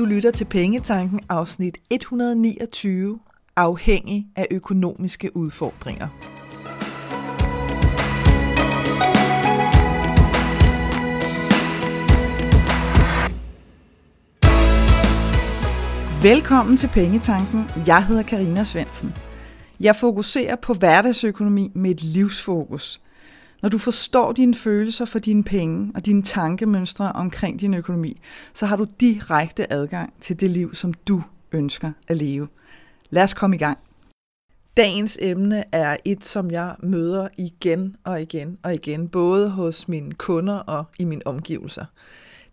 Du lytter til Pengetanken afsnit 129, afhængig af økonomiske udfordringer. Velkommen til Pengetanken. Jeg hedder Karina Svensen. Jeg fokuserer på hverdagsøkonomi med et livsfokus – når du forstår dine følelser for dine penge og dine tankemønstre omkring din økonomi, så har du direkte adgang til det liv, som du ønsker at leve. Lad os komme i gang. Dagens emne er et, som jeg møder igen og igen og igen, både hos mine kunder og i mine omgivelser.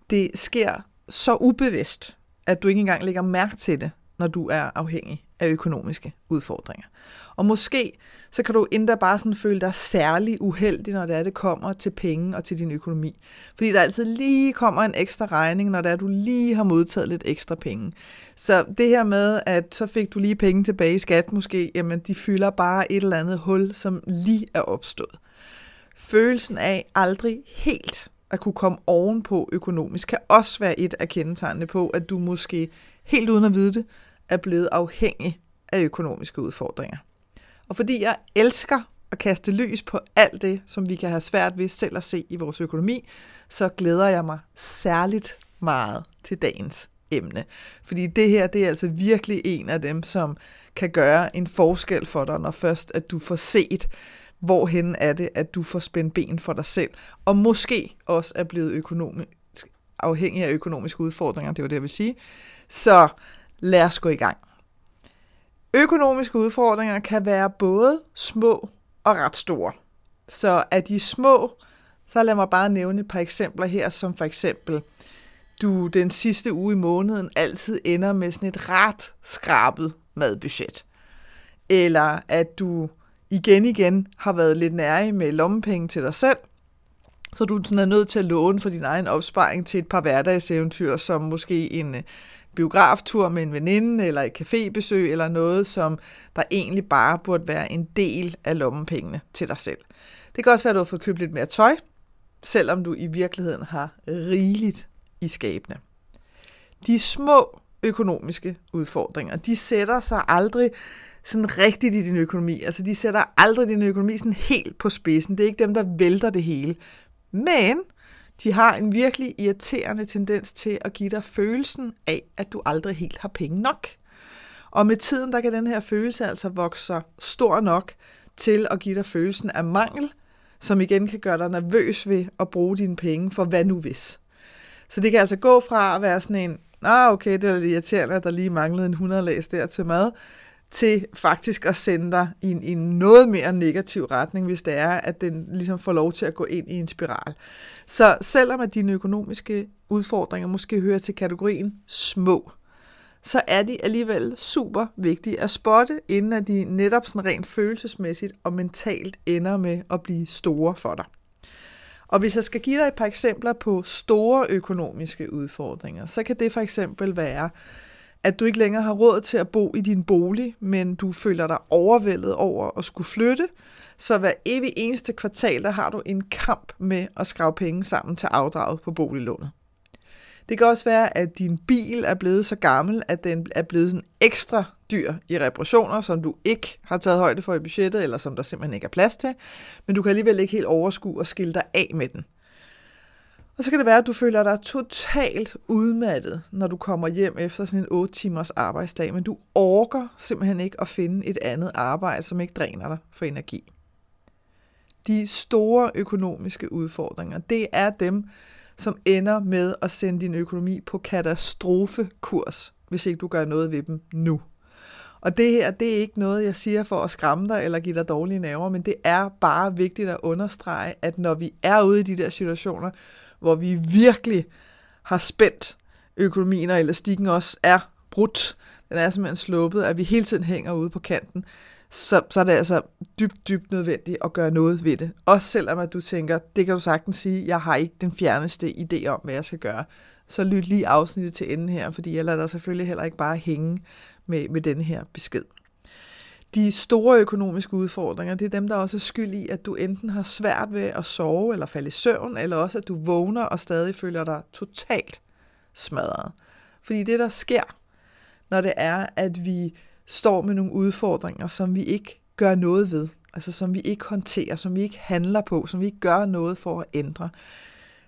Det sker så ubevidst, at du ikke engang lægger mærke til det, når du er afhængig af økonomiske udfordringer. Og måske så kan du endda bare sådan føle dig særlig uheldig, når det er, det kommer til penge og til din økonomi. Fordi der altid lige kommer en ekstra regning, når det er, du lige har modtaget lidt ekstra penge. Så det her med, at så fik du lige penge tilbage i skat måske, jamen de fylder bare et eller andet hul, som lige er opstået. Følelsen af aldrig helt at kunne komme ovenpå økonomisk, kan også være et af kendetegnene på, at du måske helt uden at vide det, er blevet afhængig af økonomiske udfordringer. Og fordi jeg elsker at kaste lys på alt det, som vi kan have svært ved selv at se i vores økonomi, så glæder jeg mig særligt meget til dagens emne. Fordi det her, det er altså virkelig en af dem, som kan gøre en forskel for dig, når først at du får set, hvorhen er det, at du får spændt ben for dig selv, og måske også er blevet økonomisk afhængig af økonomiske udfordringer, det var det, jeg vil sige. Så lad os gå i gang. Økonomiske udfordringer kan være både små og ret store. Så er de små, så lad mig bare nævne et par eksempler her, som for eksempel, du den sidste uge i måneden altid ender med sådan et ret skrabet madbudget. Eller at du igen igen har været lidt nærig med lommepenge til dig selv, så du sådan er nødt til at låne for din egen opsparing til et par hverdagseventyr, som måske en biograftur med en veninde, eller et cafébesøg, eller noget, som der egentlig bare burde være en del af lommepengene til dig selv. Det kan også være, at du har fået købt lidt mere tøj, selvom du i virkeligheden har rigeligt i skabene. De små økonomiske udfordringer, de sætter sig aldrig sådan rigtigt i din økonomi. Altså, de sætter aldrig din økonomi sådan helt på spidsen. Det er ikke dem, der vælter det hele. Men de har en virkelig irriterende tendens til at give dig følelsen af, at du aldrig helt har penge nok. Og med tiden, der kan den her følelse altså vokse sig stor nok til at give dig følelsen af mangel, som igen kan gøre dig nervøs ved at bruge dine penge for hvad nu hvis. Så det kan altså gå fra at være sådan en, ah okay, det er lidt irriterende, at der lige manglede en 100 læs der til mad, til faktisk at sende dig i en, i en noget mere negativ retning, hvis det er, at den ligesom får lov til at gå ind i en spiral. Så selvom at dine økonomiske udfordringer måske hører til kategorien små, så er de alligevel super vigtige at spotte, inden at de netop sådan rent følelsesmæssigt og mentalt ender med at blive store for dig. Og hvis jeg skal give dig et par eksempler på store økonomiske udfordringer, så kan det for eksempel være, at du ikke længere har råd til at bo i din bolig, men du føler dig overvældet over at skulle flytte, så hver evig eneste kvartal, der har du en kamp med at skrave penge sammen til afdraget på boliglånet. Det kan også være, at din bil er blevet så gammel, at den er blevet sådan ekstra dyr i reparationer, som du ikke har taget højde for i budgettet, eller som der simpelthen ikke er plads til, men du kan alligevel ikke helt overskue og skille dig af med den. Og så kan det være, at du føler dig totalt udmattet, når du kommer hjem efter sådan en 8 timers arbejdsdag, men du orker simpelthen ikke at finde et andet arbejde, som ikke dræner dig for energi. De store økonomiske udfordringer, det er dem, som ender med at sende din økonomi på katastrofekurs, hvis ikke du gør noget ved dem nu. Og det her, det er ikke noget, jeg siger for at skræmme dig eller give dig dårlige nerver, men det er bare vigtigt at understrege, at når vi er ude i de der situationer, hvor vi virkelig har spændt økonomien, og elastikken også er brudt, den er simpelthen sluppet, at vi hele tiden hænger ude på kanten, så, så er det altså dybt, dybt nødvendigt at gøre noget ved det. Også selvom at du tænker, det kan du sagtens sige, jeg har ikke den fjerneste idé om, hvad jeg skal gøre. Så lyt lige afsnittet til enden her, fordi jeg lader dig selvfølgelig heller ikke bare hænge med, med den her besked. De store økonomiske udfordringer, det er dem, der også er skyld i, at du enten har svært ved at sove eller falde i søvn, eller også at du vågner og stadig føler dig totalt smadret. Fordi det, der sker, når det er, at vi står med nogle udfordringer, som vi ikke gør noget ved, altså som vi ikke håndterer, som vi ikke handler på, som vi ikke gør noget for at ændre,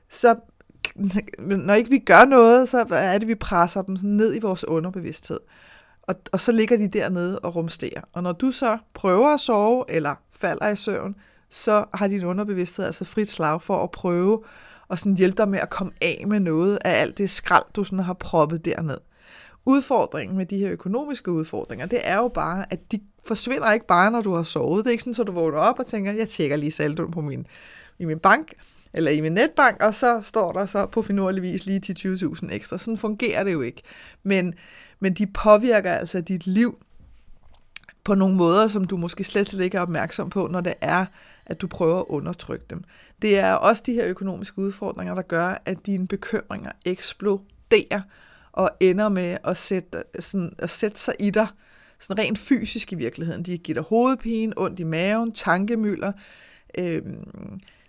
så når ikke vi gør noget, så er det, vi presser dem sådan ned i vores underbevidsthed. Og, og så ligger de dernede og rumsterer. Og når du så prøver at sove, eller falder i søvn, så har din underbevidsthed altså frit slag for at prøve og sådan hjælpe dig med at komme af med noget af alt det skrald, du sådan har proppet derned. Udfordringen med de her økonomiske udfordringer, det er jo bare, at de forsvinder ikke bare, når du har sovet. Det er ikke sådan, at du vågner op og tænker, jeg tjekker lige saldoen på min, i min bank, eller i min netbank, og så står der så på finurlig vis lige til 20.000 ekstra. Sådan fungerer det jo ikke. Men, men de påvirker altså dit liv på nogle måder, som du måske slet, ikke er opmærksom på, når det er, at du prøver at undertrykke dem. Det er også de her økonomiske udfordringer, der gør, at dine bekymringer eksploderer og ender med at sætte, sådan, at sætte sig i dig, sådan rent fysisk i virkeligheden. De giver dig hovedpine, ondt i maven, tankemøller, øh,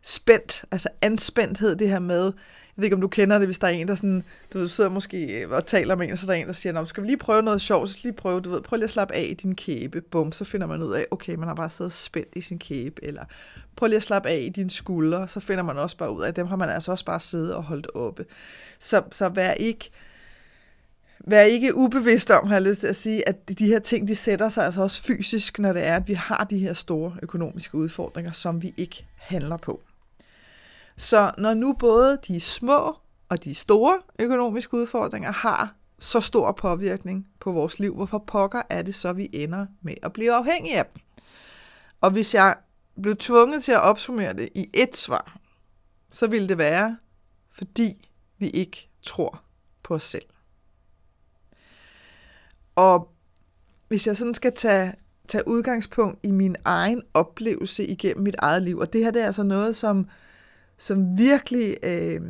spændt, altså anspændthed, det her med, jeg ved ikke, om du kender det, hvis der er en, der sådan, du ved, sidder måske øh, og taler med en, så der er en, der siger, Nå, skal vi lige prøve noget sjovt, så skal lige prøve, du ved, prøv lige at slappe af i din kæbe, bum, så finder man ud af, okay, man har bare siddet spændt i sin kæbe, eller prøv lige at slappe af i dine skuldre, så finder man også bare ud af, dem har man altså også bare siddet og holdt oppe. Så, så vær ikke, vær ikke ubevidst om, har jeg lyst til at sige, at de her ting, de sætter sig altså også fysisk, når det er, at vi har de her store økonomiske udfordringer, som vi ikke handler på. Så når nu både de små og de store økonomiske udfordringer har så stor påvirkning på vores liv, hvorfor pokker er det så, vi ender med at blive afhængige af dem? Og hvis jeg blev tvunget til at opsummere det i et svar, så ville det være, fordi vi ikke tror på os selv. Og hvis jeg sådan skal tage, tage udgangspunkt i min egen oplevelse igennem mit eget liv, og det her det er altså noget, som, som virkelig, øh,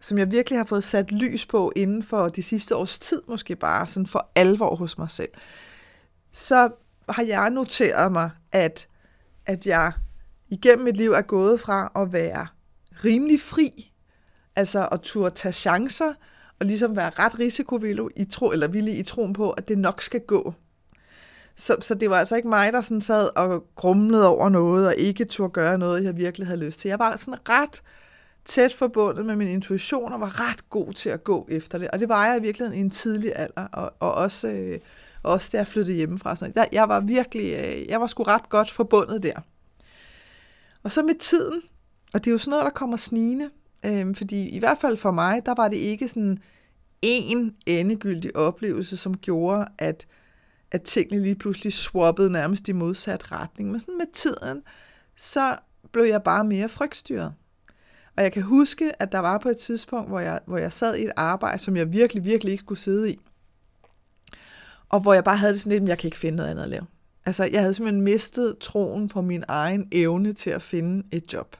som jeg virkelig har fået sat lys på inden for de sidste års tid, måske bare sådan for alvor hos mig selv, så har jeg noteret mig, at, at jeg igennem mit liv er gået fra at være rimelig fri, altså at turde tage chancer, og ligesom være ret risikovillig i, tro, eller villig i troen på, at det nok skal gå. Så, så det var altså ikke mig, der sådan sad og grumlede over noget, og ikke turde gøre noget, jeg virkelig havde lyst til. Jeg var sådan ret tæt forbundet med min intuition, og var ret god til at gå efter det. Og det var jeg i virkeligheden i en tidlig alder, og, og også, øh, også da jeg flyttede hjemmefra. Sådan der, jeg var virkelig, øh, jeg var sgu ret godt forbundet der. Og så med tiden, og det er jo sådan noget, der kommer snigende, øh, fordi i hvert fald for mig, der var det ikke sådan en endegyldig oplevelse, som gjorde, at at tingene lige pludselig swappede nærmest i modsat retning. Men sådan med tiden, så blev jeg bare mere frygtstyret. Og jeg kan huske, at der var på et tidspunkt, hvor jeg, hvor jeg sad i et arbejde, som jeg virkelig, virkelig ikke skulle sidde i. Og hvor jeg bare havde det sådan lidt, at jeg kan ikke finde noget andet at lave. Altså, jeg havde simpelthen mistet troen på min egen evne til at finde et job.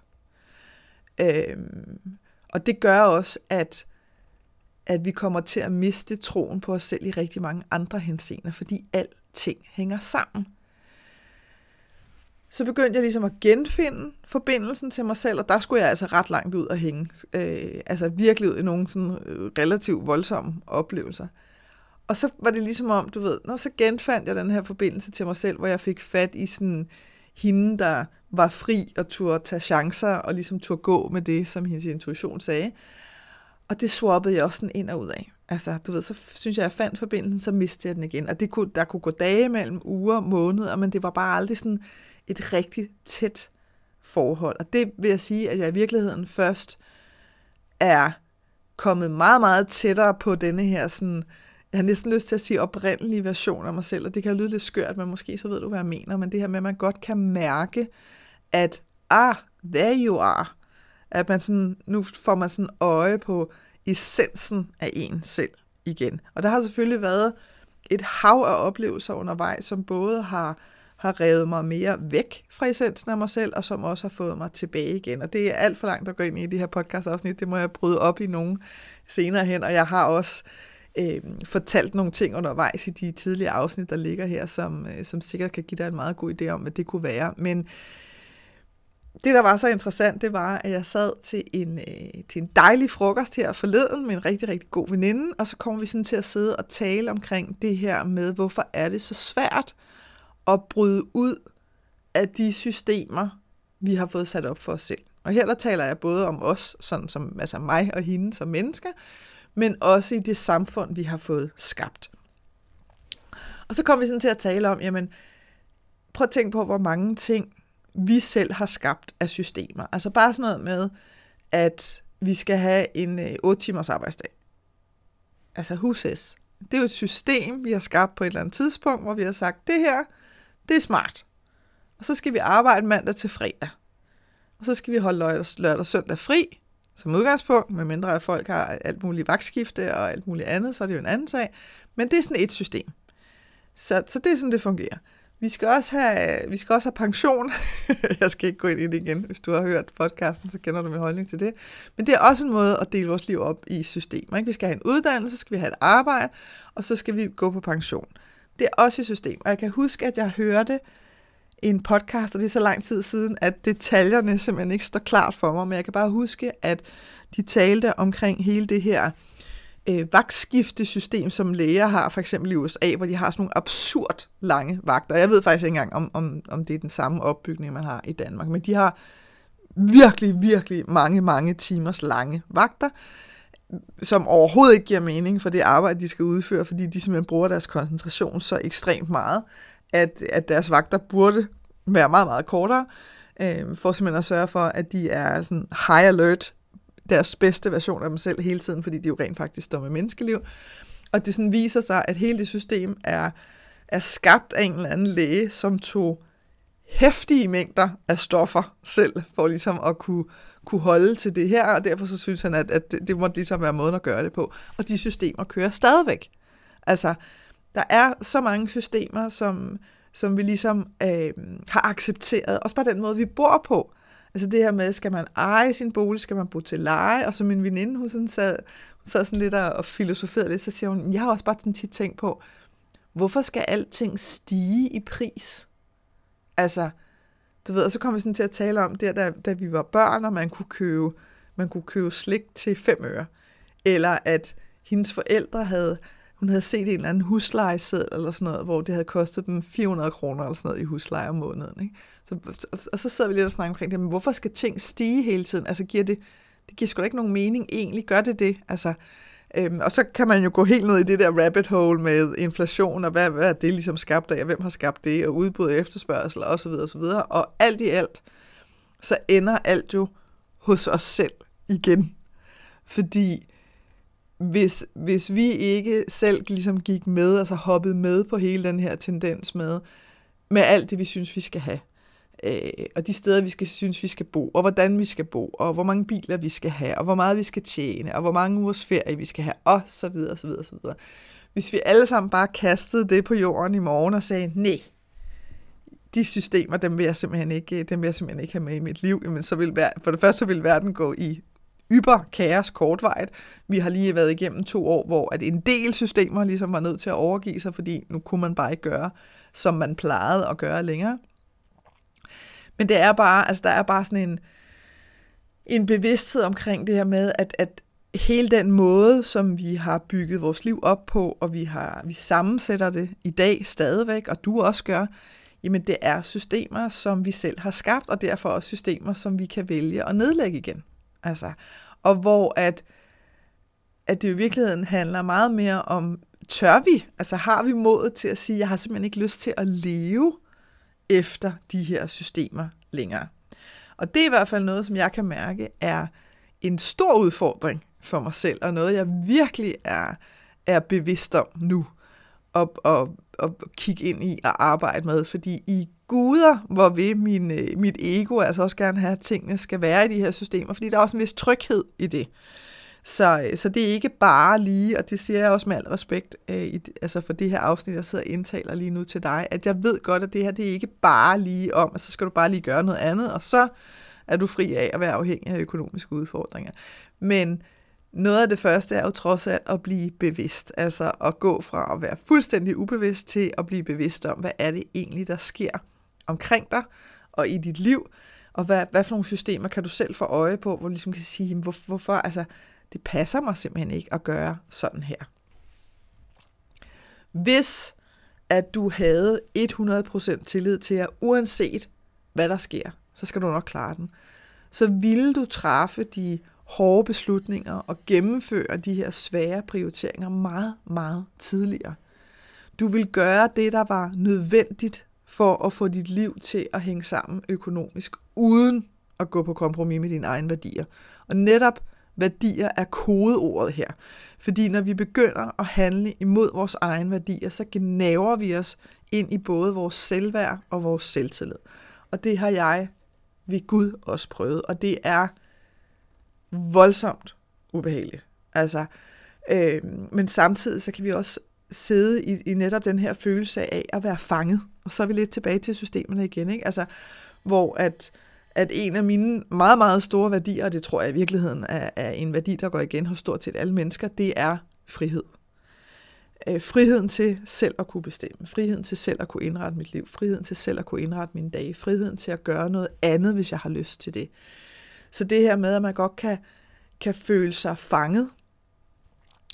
Øhm, og det gør også, at at vi kommer til at miste troen på os selv i rigtig mange andre henseender, fordi alting hænger sammen. Så begyndte jeg ligesom at genfinde forbindelsen til mig selv, og der skulle jeg altså ret langt ud og hænge. Øh, altså virkelig ud i nogle sådan øh, relativt voldsomme oplevelser. Og så var det ligesom om, du ved, når så genfandt jeg den her forbindelse til mig selv, hvor jeg fik fat i sådan hende, der var fri og turde tage chancer, og ligesom turde gå med det, som hendes intuition sagde. Og det swappede jeg også sådan ind og ud af. Altså, du ved, så synes jeg, at jeg fandt forbindelsen, så mistede jeg den igen. Og det kunne, der kunne gå dage mellem uger, måneder, men det var bare aldrig sådan et rigtig tæt forhold. Og det vil jeg sige, at jeg i virkeligheden først er kommet meget, meget tættere på denne her sådan, jeg har næsten lyst til at sige oprindelige version af mig selv, og det kan lyde lidt skørt, men måske så ved du, hvad jeg mener, men det her med, at man godt kan mærke, at ah, there you are, at man sådan, nu får man sådan øje på essensen af en selv igen. Og der har selvfølgelig været et hav af oplevelser undervejs, som både har, har revet mig mere væk fra essensen af mig selv, og som også har fået mig tilbage igen. Og det er alt for langt at gå ind i det her podcast-afsnit. Det må jeg bryde op i nogle senere hen, og jeg har også øh, fortalt nogle ting undervejs i de tidlige afsnit, der ligger her, som, øh, som sikkert kan give dig en meget god idé om, hvad det kunne være. Men det, der var så interessant, det var, at jeg sad til en, øh, til en dejlig frokost her forleden med en rigtig, rigtig god veninde, og så kommer vi sådan til at sidde og tale omkring det her med, hvorfor er det så svært at bryde ud af de systemer, vi har fået sat op for os selv. Og her der taler jeg både om os, sådan som altså mig og hende som mennesker, men også i det samfund, vi har fået skabt. Og så kom vi sådan til at tale om, jamen, prøv at tænke på, hvor mange ting vi selv har skabt af systemer. Altså bare sådan noget med, at vi skal have en øh, 8 timers arbejdsdag. Altså huses. Det er jo et system, vi har skabt på et eller andet tidspunkt, hvor vi har sagt, det her, det er smart. Og så skal vi arbejde mandag til fredag. Og så skal vi holde lørdag, lørdag og søndag fri, som udgangspunkt, medmindre at folk har alt muligt vagtskifte og alt muligt andet, så er det jo en anden sag. Men det er sådan et system. Så, så det er sådan, det fungerer. Vi skal også have, vi skal også have pension. jeg skal ikke gå ind i det igen. Hvis du har hørt podcasten, så kender du min holdning til det. Men det er også en måde at dele vores liv op i systemer. Ikke? Vi skal have en uddannelse, så skal vi have et arbejde, og så skal vi gå på pension. Det er også et system. Og jeg kan huske, at jeg hørte en podcast, og det er så lang tid siden, at detaljerne simpelthen ikke står klart for mig, men jeg kan bare huske, at de talte omkring hele det her øh, vagtskiftesystem, som læger har, for eksempel i USA, hvor de har sådan nogle absurd lange vagter. Jeg ved faktisk ikke engang, om, om, om det er den samme opbygning, man har i Danmark, men de har virkelig, virkelig mange, mange timers lange vagter, som overhovedet ikke giver mening for det arbejde, de skal udføre, fordi de simpelthen bruger deres koncentration så ekstremt meget, at, at deres vagter burde være meget, meget kortere, øh, for simpelthen at sørge for, at de er sådan high alert deres bedste version af dem selv hele tiden, fordi de jo rent faktisk står med menneskeliv. Og det sådan viser sig, at hele det system er, er skabt af en eller anden læge, som tog hæftige mængder af stoffer selv, for ligesom at kunne, kunne holde til det her, og derfor så synes han, at, at det, det må ligesom være måden at gøre det på. Og de systemer kører stadigvæk. Altså, der er så mange systemer, som, som vi ligesom øh, har accepteret, også bare den måde, vi bor på. Altså det her med, skal man eje sin bolig, skal man bo til leje, og så min veninde, hun, sådan sad, hun sad sådan lidt og filosoferede lidt, så siger hun, jeg har også bare sådan tit tænkt på, hvorfor skal alting stige i pris? Altså, du ved, og så kom vi sådan til at tale om det, da, da vi var børn, og man kunne købe, man kunne købe slik til 5 øre. Eller at hendes forældre havde, hun havde set en eller anden huslejeseddel eller sådan noget, hvor det havde kostet dem 400 kroner eller sådan noget i husleje om måneden. Ikke? Så, og så sidder vi lidt og snakker omkring det, men hvorfor skal ting stige hele tiden? Altså giver det, det giver sgu da ikke nogen mening egentlig, gør det det? Altså, øhm, og så kan man jo gå helt ned i det der rabbit hole med inflation, og hvad, hvad er det ligesom skabt af, og hvem har skabt det, og udbud og efterspørgsel, og så videre, og så videre. Og alt i alt, så ender alt jo hos os selv igen. Fordi hvis, hvis vi ikke selv ligesom gik med, altså hoppede med på hele den her tendens med, med alt det, vi synes, vi skal have, øh, og de steder, vi skal synes, vi skal bo, og hvordan vi skal bo, og hvor mange biler vi skal have, og hvor meget vi skal tjene, og hvor mange ugers ferie vi skal have, og så videre, så videre, så videre. Hvis vi alle sammen bare kastede det på jorden i morgen og sagde, nej, de systemer, dem vil jeg simpelthen ikke, dem vil jeg simpelthen ikke have med i mit liv, jamen så vil, for det første vil verden gå i yber kaos kortvejet. Vi har lige været igennem to år, hvor at en del systemer ligesom var nødt til at overgive sig, fordi nu kunne man bare ikke gøre, som man plejede at gøre længere. Men det er bare, altså der er bare sådan en, en bevidsthed omkring det her med, at, at hele den måde, som vi har bygget vores liv op på, og vi, har, vi sammensætter det i dag stadigvæk, og du også gør, jamen det er systemer, som vi selv har skabt, og derfor også systemer, som vi kan vælge at nedlægge igen. Altså, og hvor at, at det i virkeligheden handler meget mere om, tør vi? Altså har vi modet til at sige, jeg har simpelthen ikke lyst til at leve efter de her systemer længere. Og det er i hvert fald noget, som jeg kan mærke er en stor udfordring for mig selv, og noget, jeg virkelig er, er bevidst om nu, og, og, og kigge ind i og arbejde med, fordi i guder, hvor vil min, øh, mit ego altså også gerne have, at tingene skal være i de her systemer, fordi der er også en vis tryghed i det. Så, øh, så det er ikke bare lige, og det siger jeg også med al respekt øh, i, altså for det her afsnit, jeg sidder og indtaler lige nu til dig, at jeg ved godt, at det her det er ikke bare lige om, at så skal du bare lige gøre noget andet, og så er du fri af at være afhængig af økonomiske udfordringer. Men noget af det første er jo trods alt at blive bevidst, altså at gå fra at være fuldstændig ubevidst til at blive bevidst om, hvad er det egentlig, der sker omkring dig og i dit liv, Og hvad, hvad for nogle systemer kan du selv få øje på, hvor du ligesom kan sige, hvor, hvorfor, altså, det passer mig simpelthen ikke at gøre sådan her. Hvis at du havde 100% tillid til, at uanset hvad der sker, så skal du nok klare den, så ville du træffe de hårde beslutninger og gennemføre de her svære prioriteringer meget, meget tidligere. Du vil gøre det, der var nødvendigt for at få dit liv til at hænge sammen økonomisk, uden at gå på kompromis med dine egne værdier. Og netop værdier er kodeordet her. Fordi når vi begynder at handle imod vores egne værdier, så gnaver vi os ind i både vores selvværd og vores selvtillid. Og det har jeg ved Gud også prøvet, og det er voldsomt ubehageligt. Altså, øh, men samtidig så kan vi også sidde i, i netop den her følelse af at være fanget. Og så er vi lidt tilbage til systemerne igen, ikke? Altså, hvor at, at en af mine meget, meget store værdier, og det tror jeg i virkeligheden er, er en værdi, der går igen hos stort set alle mennesker, det er frihed. Øh, friheden til selv at kunne bestemme, friheden til selv at kunne indrette mit liv, friheden til selv at kunne indrette mine dage, friheden til at gøre noget andet, hvis jeg har lyst til det. Så det her med, at man godt kan, kan føle sig fanget,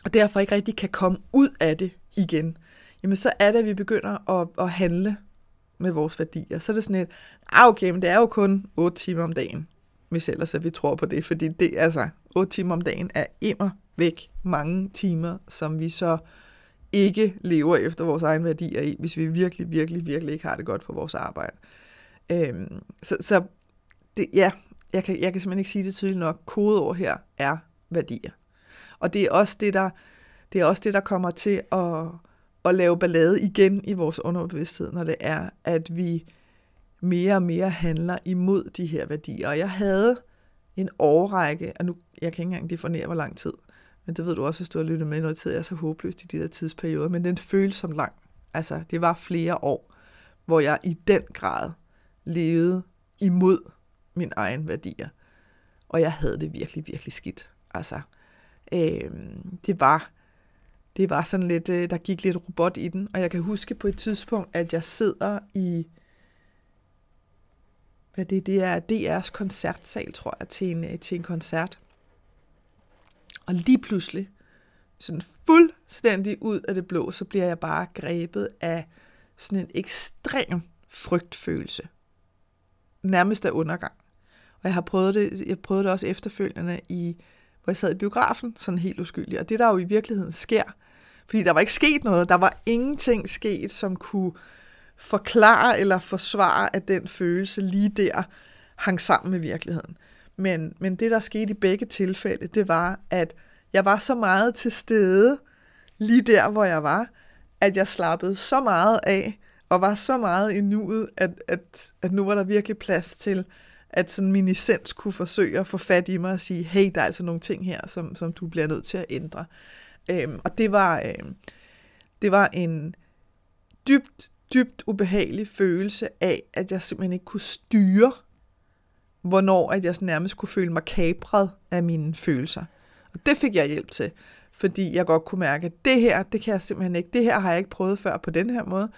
og derfor ikke rigtig kan komme ud af det igen, jamen så er det, at vi begynder at, at handle med vores værdier. Så er det sådan et, ah okay, men det er jo kun 8 timer om dagen, hvis ellers at vi tror på det, fordi det altså, 8 timer om dagen er immer væk mange timer, som vi så ikke lever efter vores egne værdier i, hvis vi virkelig, virkelig, virkelig ikke har det godt på vores arbejde. Øhm, så så det, ja, jeg kan, jeg kan simpelthen ikke sige det tydeligt nok. Kodeord her er værdier. Og det er også det, der, det er også det, der kommer til at, at lave ballade igen i vores underbevidsthed, når det er, at vi mere og mere handler imod de her værdier. Og jeg havde en årrække, og nu, jeg kan ikke engang definere, hvor lang tid, men det ved du også, hvis du har lyttet med noget tid, jeg er så håbløst i de der tidsperioder, men den føles som lang. Altså, det var flere år, hvor jeg i den grad levede imod min egen værdier. Og jeg havde det virkelig, virkelig skidt. Altså, øh, det var det var sådan lidt, øh, der gik lidt robot i den. Og jeg kan huske på et tidspunkt, at jeg sidder i, hvad det, det er, DR's koncertsal, tror jeg, til en, øh, til en koncert. Og lige pludselig, sådan fuldstændig ud af det blå, så bliver jeg bare grebet af sådan en ekstrem frygtfølelse. Nærmest af undergang. Og jeg har prøvet det, jeg prøvede det også efterfølgende i, hvor jeg sad i biografen, sådan helt uskyldig. Og det der jo i virkeligheden sker, fordi der var ikke sket noget, der var ingenting sket, som kunne forklare eller forsvare, at den følelse lige der hang sammen med virkeligheden. Men, men det, der skete i begge tilfælde, det var, at jeg var så meget til stede lige der, hvor jeg var, at jeg slappede så meget af, og var så meget i nuet, at, at, at nu var der virkelig plads til, at sådan min essens kunne forsøge at få fat i mig og sige, hey, der er altså nogle ting her, som, som du bliver nødt til at ændre. Øhm, og det var, øhm, det var en dybt, dybt ubehagelig følelse af, at jeg simpelthen ikke kunne styre, hvornår at jeg nærmest kunne føle mig kapret af mine følelser. Og det fik jeg hjælp til, fordi jeg godt kunne mærke, at det her, det kan jeg simpelthen ikke, det her har jeg ikke prøvet før på den her måde,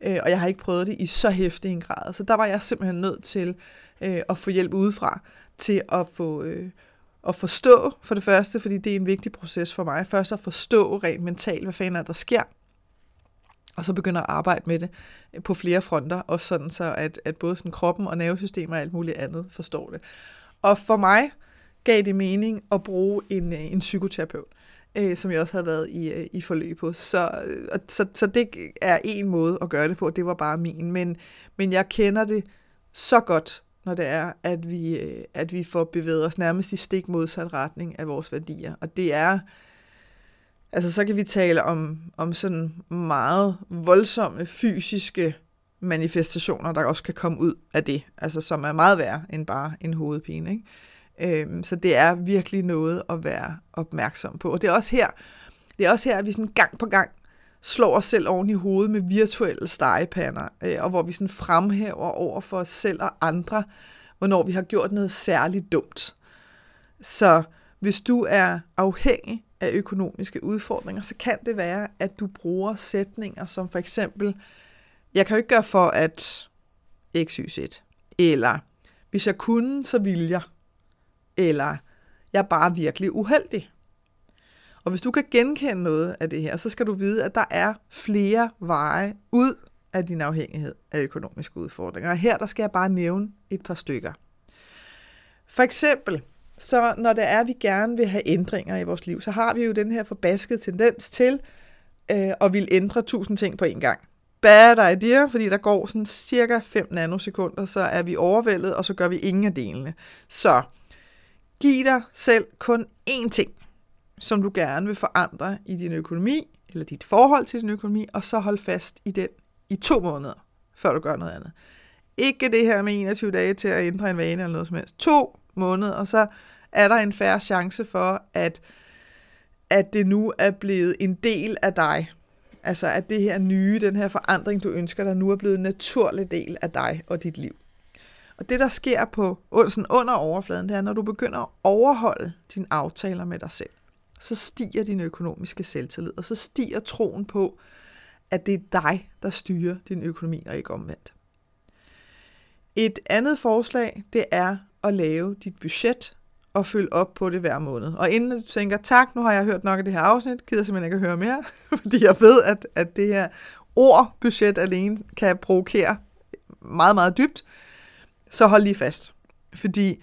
øh, og jeg har ikke prøvet det i så hæftig en grad. Så der var jeg simpelthen nødt til øh, at få hjælp udefra, til at få, øh, at forstå for det første, fordi det er en vigtig proces for mig. Først at forstå rent mentalt, hvad fanden er der sker, og så begynder at arbejde med det på flere fronter, og sådan så, at, at både sådan kroppen og nervesystemet og alt muligt andet forstår det. Og for mig gav det mening at bruge en, øh, en psykoterapeut, øh, som jeg også havde været i, øh, i forløb på. Så, øh, og, så, så det er en måde at gøre det på, det var bare min. Men, men jeg kender det så godt, når det er, at vi, øh, at vi får bevæget os nærmest i stik modsat retning af vores værdier. Og det er, altså så kan vi tale om, om sådan meget voldsomme fysiske manifestationer, der også kan komme ud af det, altså som er meget værre end bare en hovedpine. Ikke? Øhm, så det er virkelig noget at være opmærksom på. Og det er også her, det er også her, at vi sådan gang på gang slår os selv oven i hovedet med virtuelle stegepander, øh, og hvor vi sådan fremhæver over for os selv og andre, hvornår vi har gjort noget særligt dumt. Så hvis du er afhængig af økonomiske udfordringer, så kan det være, at du bruger sætninger som for eksempel, jeg kan jo ikke gøre for, at x, y, z, eller hvis jeg kunne, så ville jeg. Eller, jeg er bare virkelig uheldig. Og hvis du kan genkende noget af det her, så skal du vide, at der er flere veje ud af din afhængighed af økonomiske udfordringer. Og her der skal jeg bare nævne et par stykker. For eksempel, så når det er, at vi gerne vil have ændringer i vores liv, så har vi jo den her forbaskede tendens til øh, at vil ændre tusind ting på en gang. Bad idea, fordi der går sådan cirka 5 nanosekunder, så er vi overvældet, og så gør vi ingen af delene. Så giv dig selv kun én ting, som du gerne vil forandre i din økonomi, eller dit forhold til din økonomi, og så holde fast i den i to måneder, før du gør noget andet. Ikke det her med 21 dage til at ændre en vane eller noget som helst. To måneder, og så er der en færre chance for, at, at det nu er blevet en del af dig. Altså at det her nye, den her forandring, du ønsker dig, nu er blevet en naturlig del af dig og dit liv. Og det, der sker på sådan under overfladen, det er, når du begynder at overholde dine aftaler med dig selv, så stiger din økonomiske selvtillid, og så stiger troen på, at det er dig, der styrer din økonomi, og ikke omvendt. Et andet forslag, det er at lave dit budget og følge op på det hver måned. Og inden du tænker, tak, nu har jeg hørt nok af det her afsnit, gider simpelthen ikke at høre mere, fordi jeg ved, at, at det her ord budget alene kan provokere meget, meget dybt, så hold lige fast. Fordi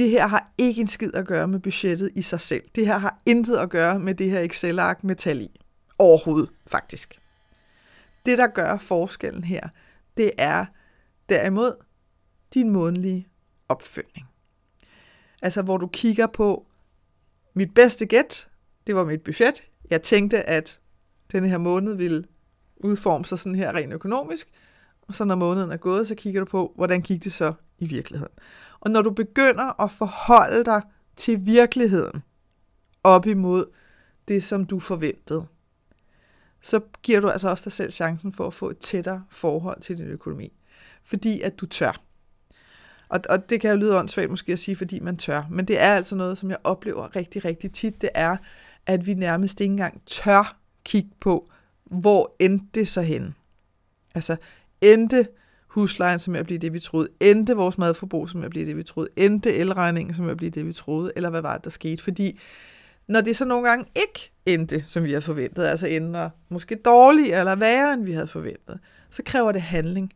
det her har ikke en skid at gøre med budgettet i sig selv. Det her har intet at gøre med det her Excel-ark med tal i. Overhovedet, faktisk. Det, der gør forskellen her, det er derimod din månedlige opfølgning. Altså, hvor du kigger på mit bedste gæt, det var mit budget. Jeg tænkte, at denne her måned ville udforme sig sådan her rent økonomisk. Og så når måneden er gået, så kigger du på, hvordan gik det så i virkeligheden. Og når du begynder at forholde dig til virkeligheden op imod det, som du forventede, så giver du altså også dig selv chancen for at få et tættere forhold til din økonomi. Fordi at du tør. Og, og det kan jo lyde åndssvagt måske at sige, fordi man tør. Men det er altså noget, som jeg oplever rigtig, rigtig tit. Det er, at vi nærmest ikke engang tør kigge på, hvor endte det så hen. Altså, endte huslejen, som at blive det, vi troede, endte vores madforbrug, som at blive det, vi troede, endte elregningen, som at blive det, vi troede, eller hvad var det, der skete? Fordi når det så nogle gange ikke endte, som vi havde forventet, altså ender måske dårligere eller værre, end vi havde forventet, så kræver det handling.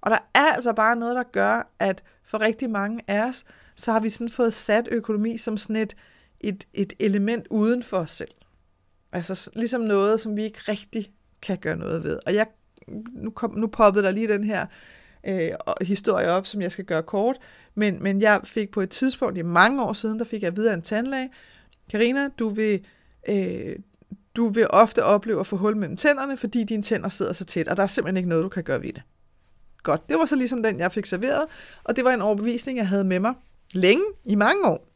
Og der er altså bare noget, der gør, at for rigtig mange af os, så har vi sådan fået sat økonomi som sådan et, et, et element uden for os selv. Altså ligesom noget, som vi ikke rigtig kan gøre noget ved. Og jeg, nu, kom, nu poppede der lige den her øh, historie op, som jeg skal gøre kort, men, men jeg fik på et tidspunkt, i mange år siden, der fik jeg videre en tandlæge, Karina, du vil, øh, du vil ofte opleve at få hul mellem tænderne, fordi dine tænder sidder så tæt, og der er simpelthen ikke noget, du kan gøre ved det. Godt, det var så ligesom den, jeg fik serveret, og det var en overbevisning, jeg havde med mig længe, i mange år.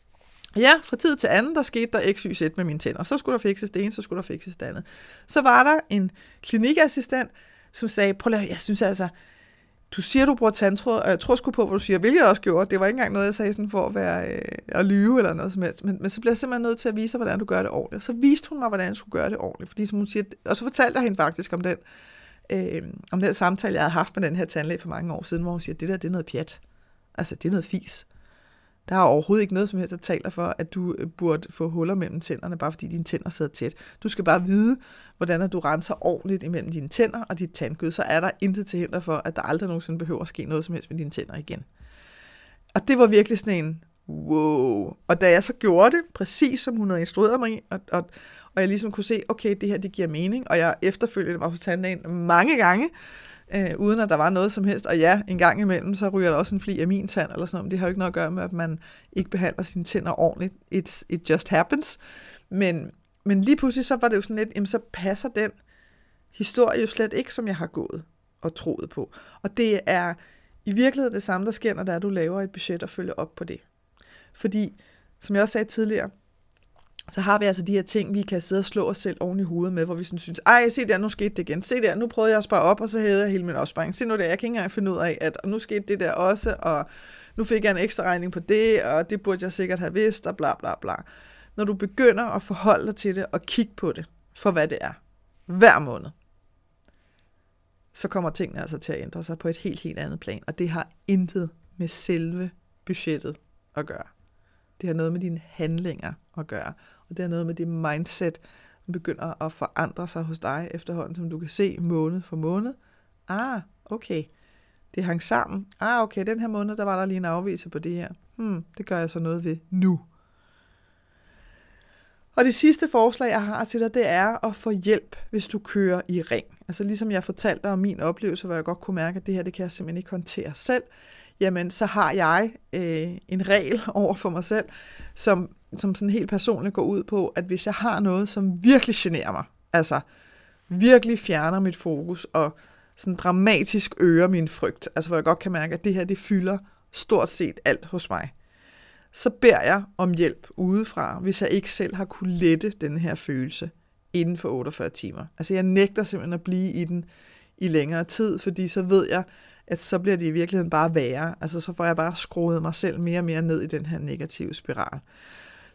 Ja, fra tid til anden, der skete der x, y, z med mine tænder. Så skulle der fikses det ene, så skulle der fikses det andet. Så var der en klinikassistent, som sagde, prøv at jeg synes altså, du siger, du bruger tandtråd, og jeg tror sgu på, hvad du siger, hvilket jeg også gjorde. Det var ikke engang noget, jeg sagde sådan for at, være, øh, at lyve eller noget som helst. Men, men så blev jeg simpelthen nødt til at vise hvordan du gør det ordentligt. Så viste hun mig, hvordan jeg skulle gøre det ordentligt. Fordi som hun siger, og så fortalte jeg hende faktisk om den, øh, om den samtale, jeg havde haft med den her tandlæge for mange år siden, hvor hun siger, det der, det er noget pjat. Altså, det er noget fis. Der er overhovedet ikke noget som helst, der taler for, at du øh, burde få huller mellem tænderne, bare fordi dine tænder sidder tæt. Du skal bare vide, hvordan du renser ordentligt imellem dine tænder og dit tandkød, så er der intet til hinder for, at der aldrig nogensinde behøver at ske noget som helst med dine tænder igen. Og det var virkelig sådan en, wow. Og da jeg så gjorde det, præcis som hun havde instrueret mig og, og, og jeg ligesom kunne se, okay, det her det giver mening, og jeg efterfølgende var hos tandlægen mange gange, øh, uden at der var noget som helst. Og ja, en gang imellem, så ryger der også en fli af min tand, eller sådan noget. Men det har jo ikke noget at gøre med, at man ikke behandler sine tænder ordentligt. It's, it just happens. Men, men lige pludselig, så var det jo sådan lidt, jamen, så passer den historie jo slet ikke, som jeg har gået og troet på. Og det er i virkeligheden det samme, der sker, når der er, du laver et budget og følger op på det. Fordi, som jeg også sagde tidligere, så har vi altså de her ting, vi kan sidde og slå os selv oven i hovedet med, hvor vi sådan synes, ej, se der, nu skete det igen. Se der, nu prøvede jeg at spare op, og så hævede jeg hele min opsparing. Se nu der, jeg kan ikke engang finde ud af, at og nu skete det der også, og nu fik jeg en ekstra regning på det, og det burde jeg sikkert have vidst, og bla bla bla. Når du begynder at forholde dig til det, og kigge på det, for hvad det er, hver måned, så kommer tingene altså til at ændre sig på et helt, helt andet plan. Og det har intet med selve budgettet at gøre. Det har noget med dine handlinger at gøre. Og det har noget med det mindset, som begynder at forandre sig hos dig efterhånden, som du kan se måned for måned. Ah, okay. Det hang sammen. Ah, okay, den her måned, der var der lige en afviser på det her. Hmm, det gør jeg så noget ved nu. Og det sidste forslag, jeg har til dig, det er at få hjælp, hvis du kører i ring. Altså ligesom jeg fortalte dig om min oplevelse, hvor jeg godt kunne mærke, at det her, det kan jeg simpelthen ikke håndtere selv. Jamen, så har jeg øh, en regel over for mig selv, som, som sådan helt personligt går ud på, at hvis jeg har noget, som virkelig generer mig, altså virkelig fjerner mit fokus og sådan dramatisk øger min frygt, altså hvor jeg godt kan mærke, at det her, det fylder stort set alt hos mig, så beder jeg om hjælp udefra, hvis jeg ikke selv har kunne lette den her følelse inden for 48 timer. Altså jeg nægter simpelthen at blive i den i længere tid, fordi så ved jeg, at så bliver det i virkeligheden bare værre. Altså så får jeg bare skruet mig selv mere og mere ned i den her negative spiral.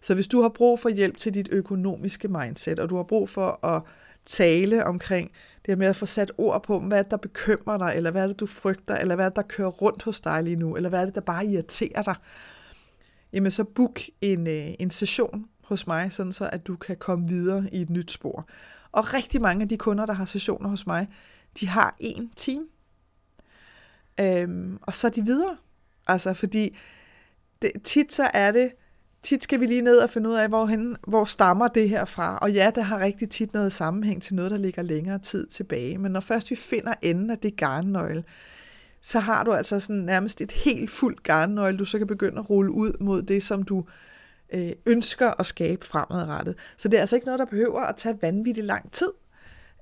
Så hvis du har brug for hjælp til dit økonomiske mindset, og du har brug for at tale omkring det her med at få sat ord på, hvad der bekymrer dig, eller hvad er det, du frygter, eller hvad er det, der kører rundt hos dig lige nu, eller hvad er det, der bare irriterer dig, jamen så book en, øh, en session hos mig, sådan så at du kan komme videre i et nyt spor. Og rigtig mange af de kunder, der har sessioner hos mig, de har en time. Øhm, og så er de videre. Altså, fordi det, tit så er det, tit skal vi lige ned og finde ud af, hvorhen, hvor stammer det her fra. Og ja, det har rigtig tit noget sammenhæng til noget, der ligger længere tid tilbage. Men når først vi finder enden af det garnnøgle, så har du altså sådan nærmest et helt fuldt garnnøgle, du så kan begynde at rulle ud mod det, som du øh, ønsker at skabe fremadrettet. Så det er altså ikke noget, der behøver at tage vanvittigt lang tid.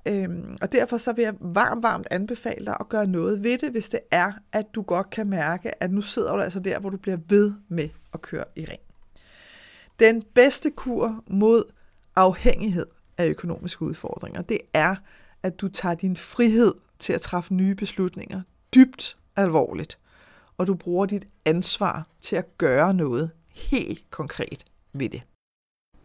Øhm, og derfor så vil jeg varmt, varmt anbefale dig at gøre noget ved det, hvis det er, at du godt kan mærke, at nu sidder du altså der, hvor du bliver ved med at køre i ring. Den bedste kur mod afhængighed af økonomiske udfordringer, det er, at du tager din frihed til at træffe nye beslutninger dybt alvorligt, og du bruger dit ansvar til at gøre noget helt konkret ved det.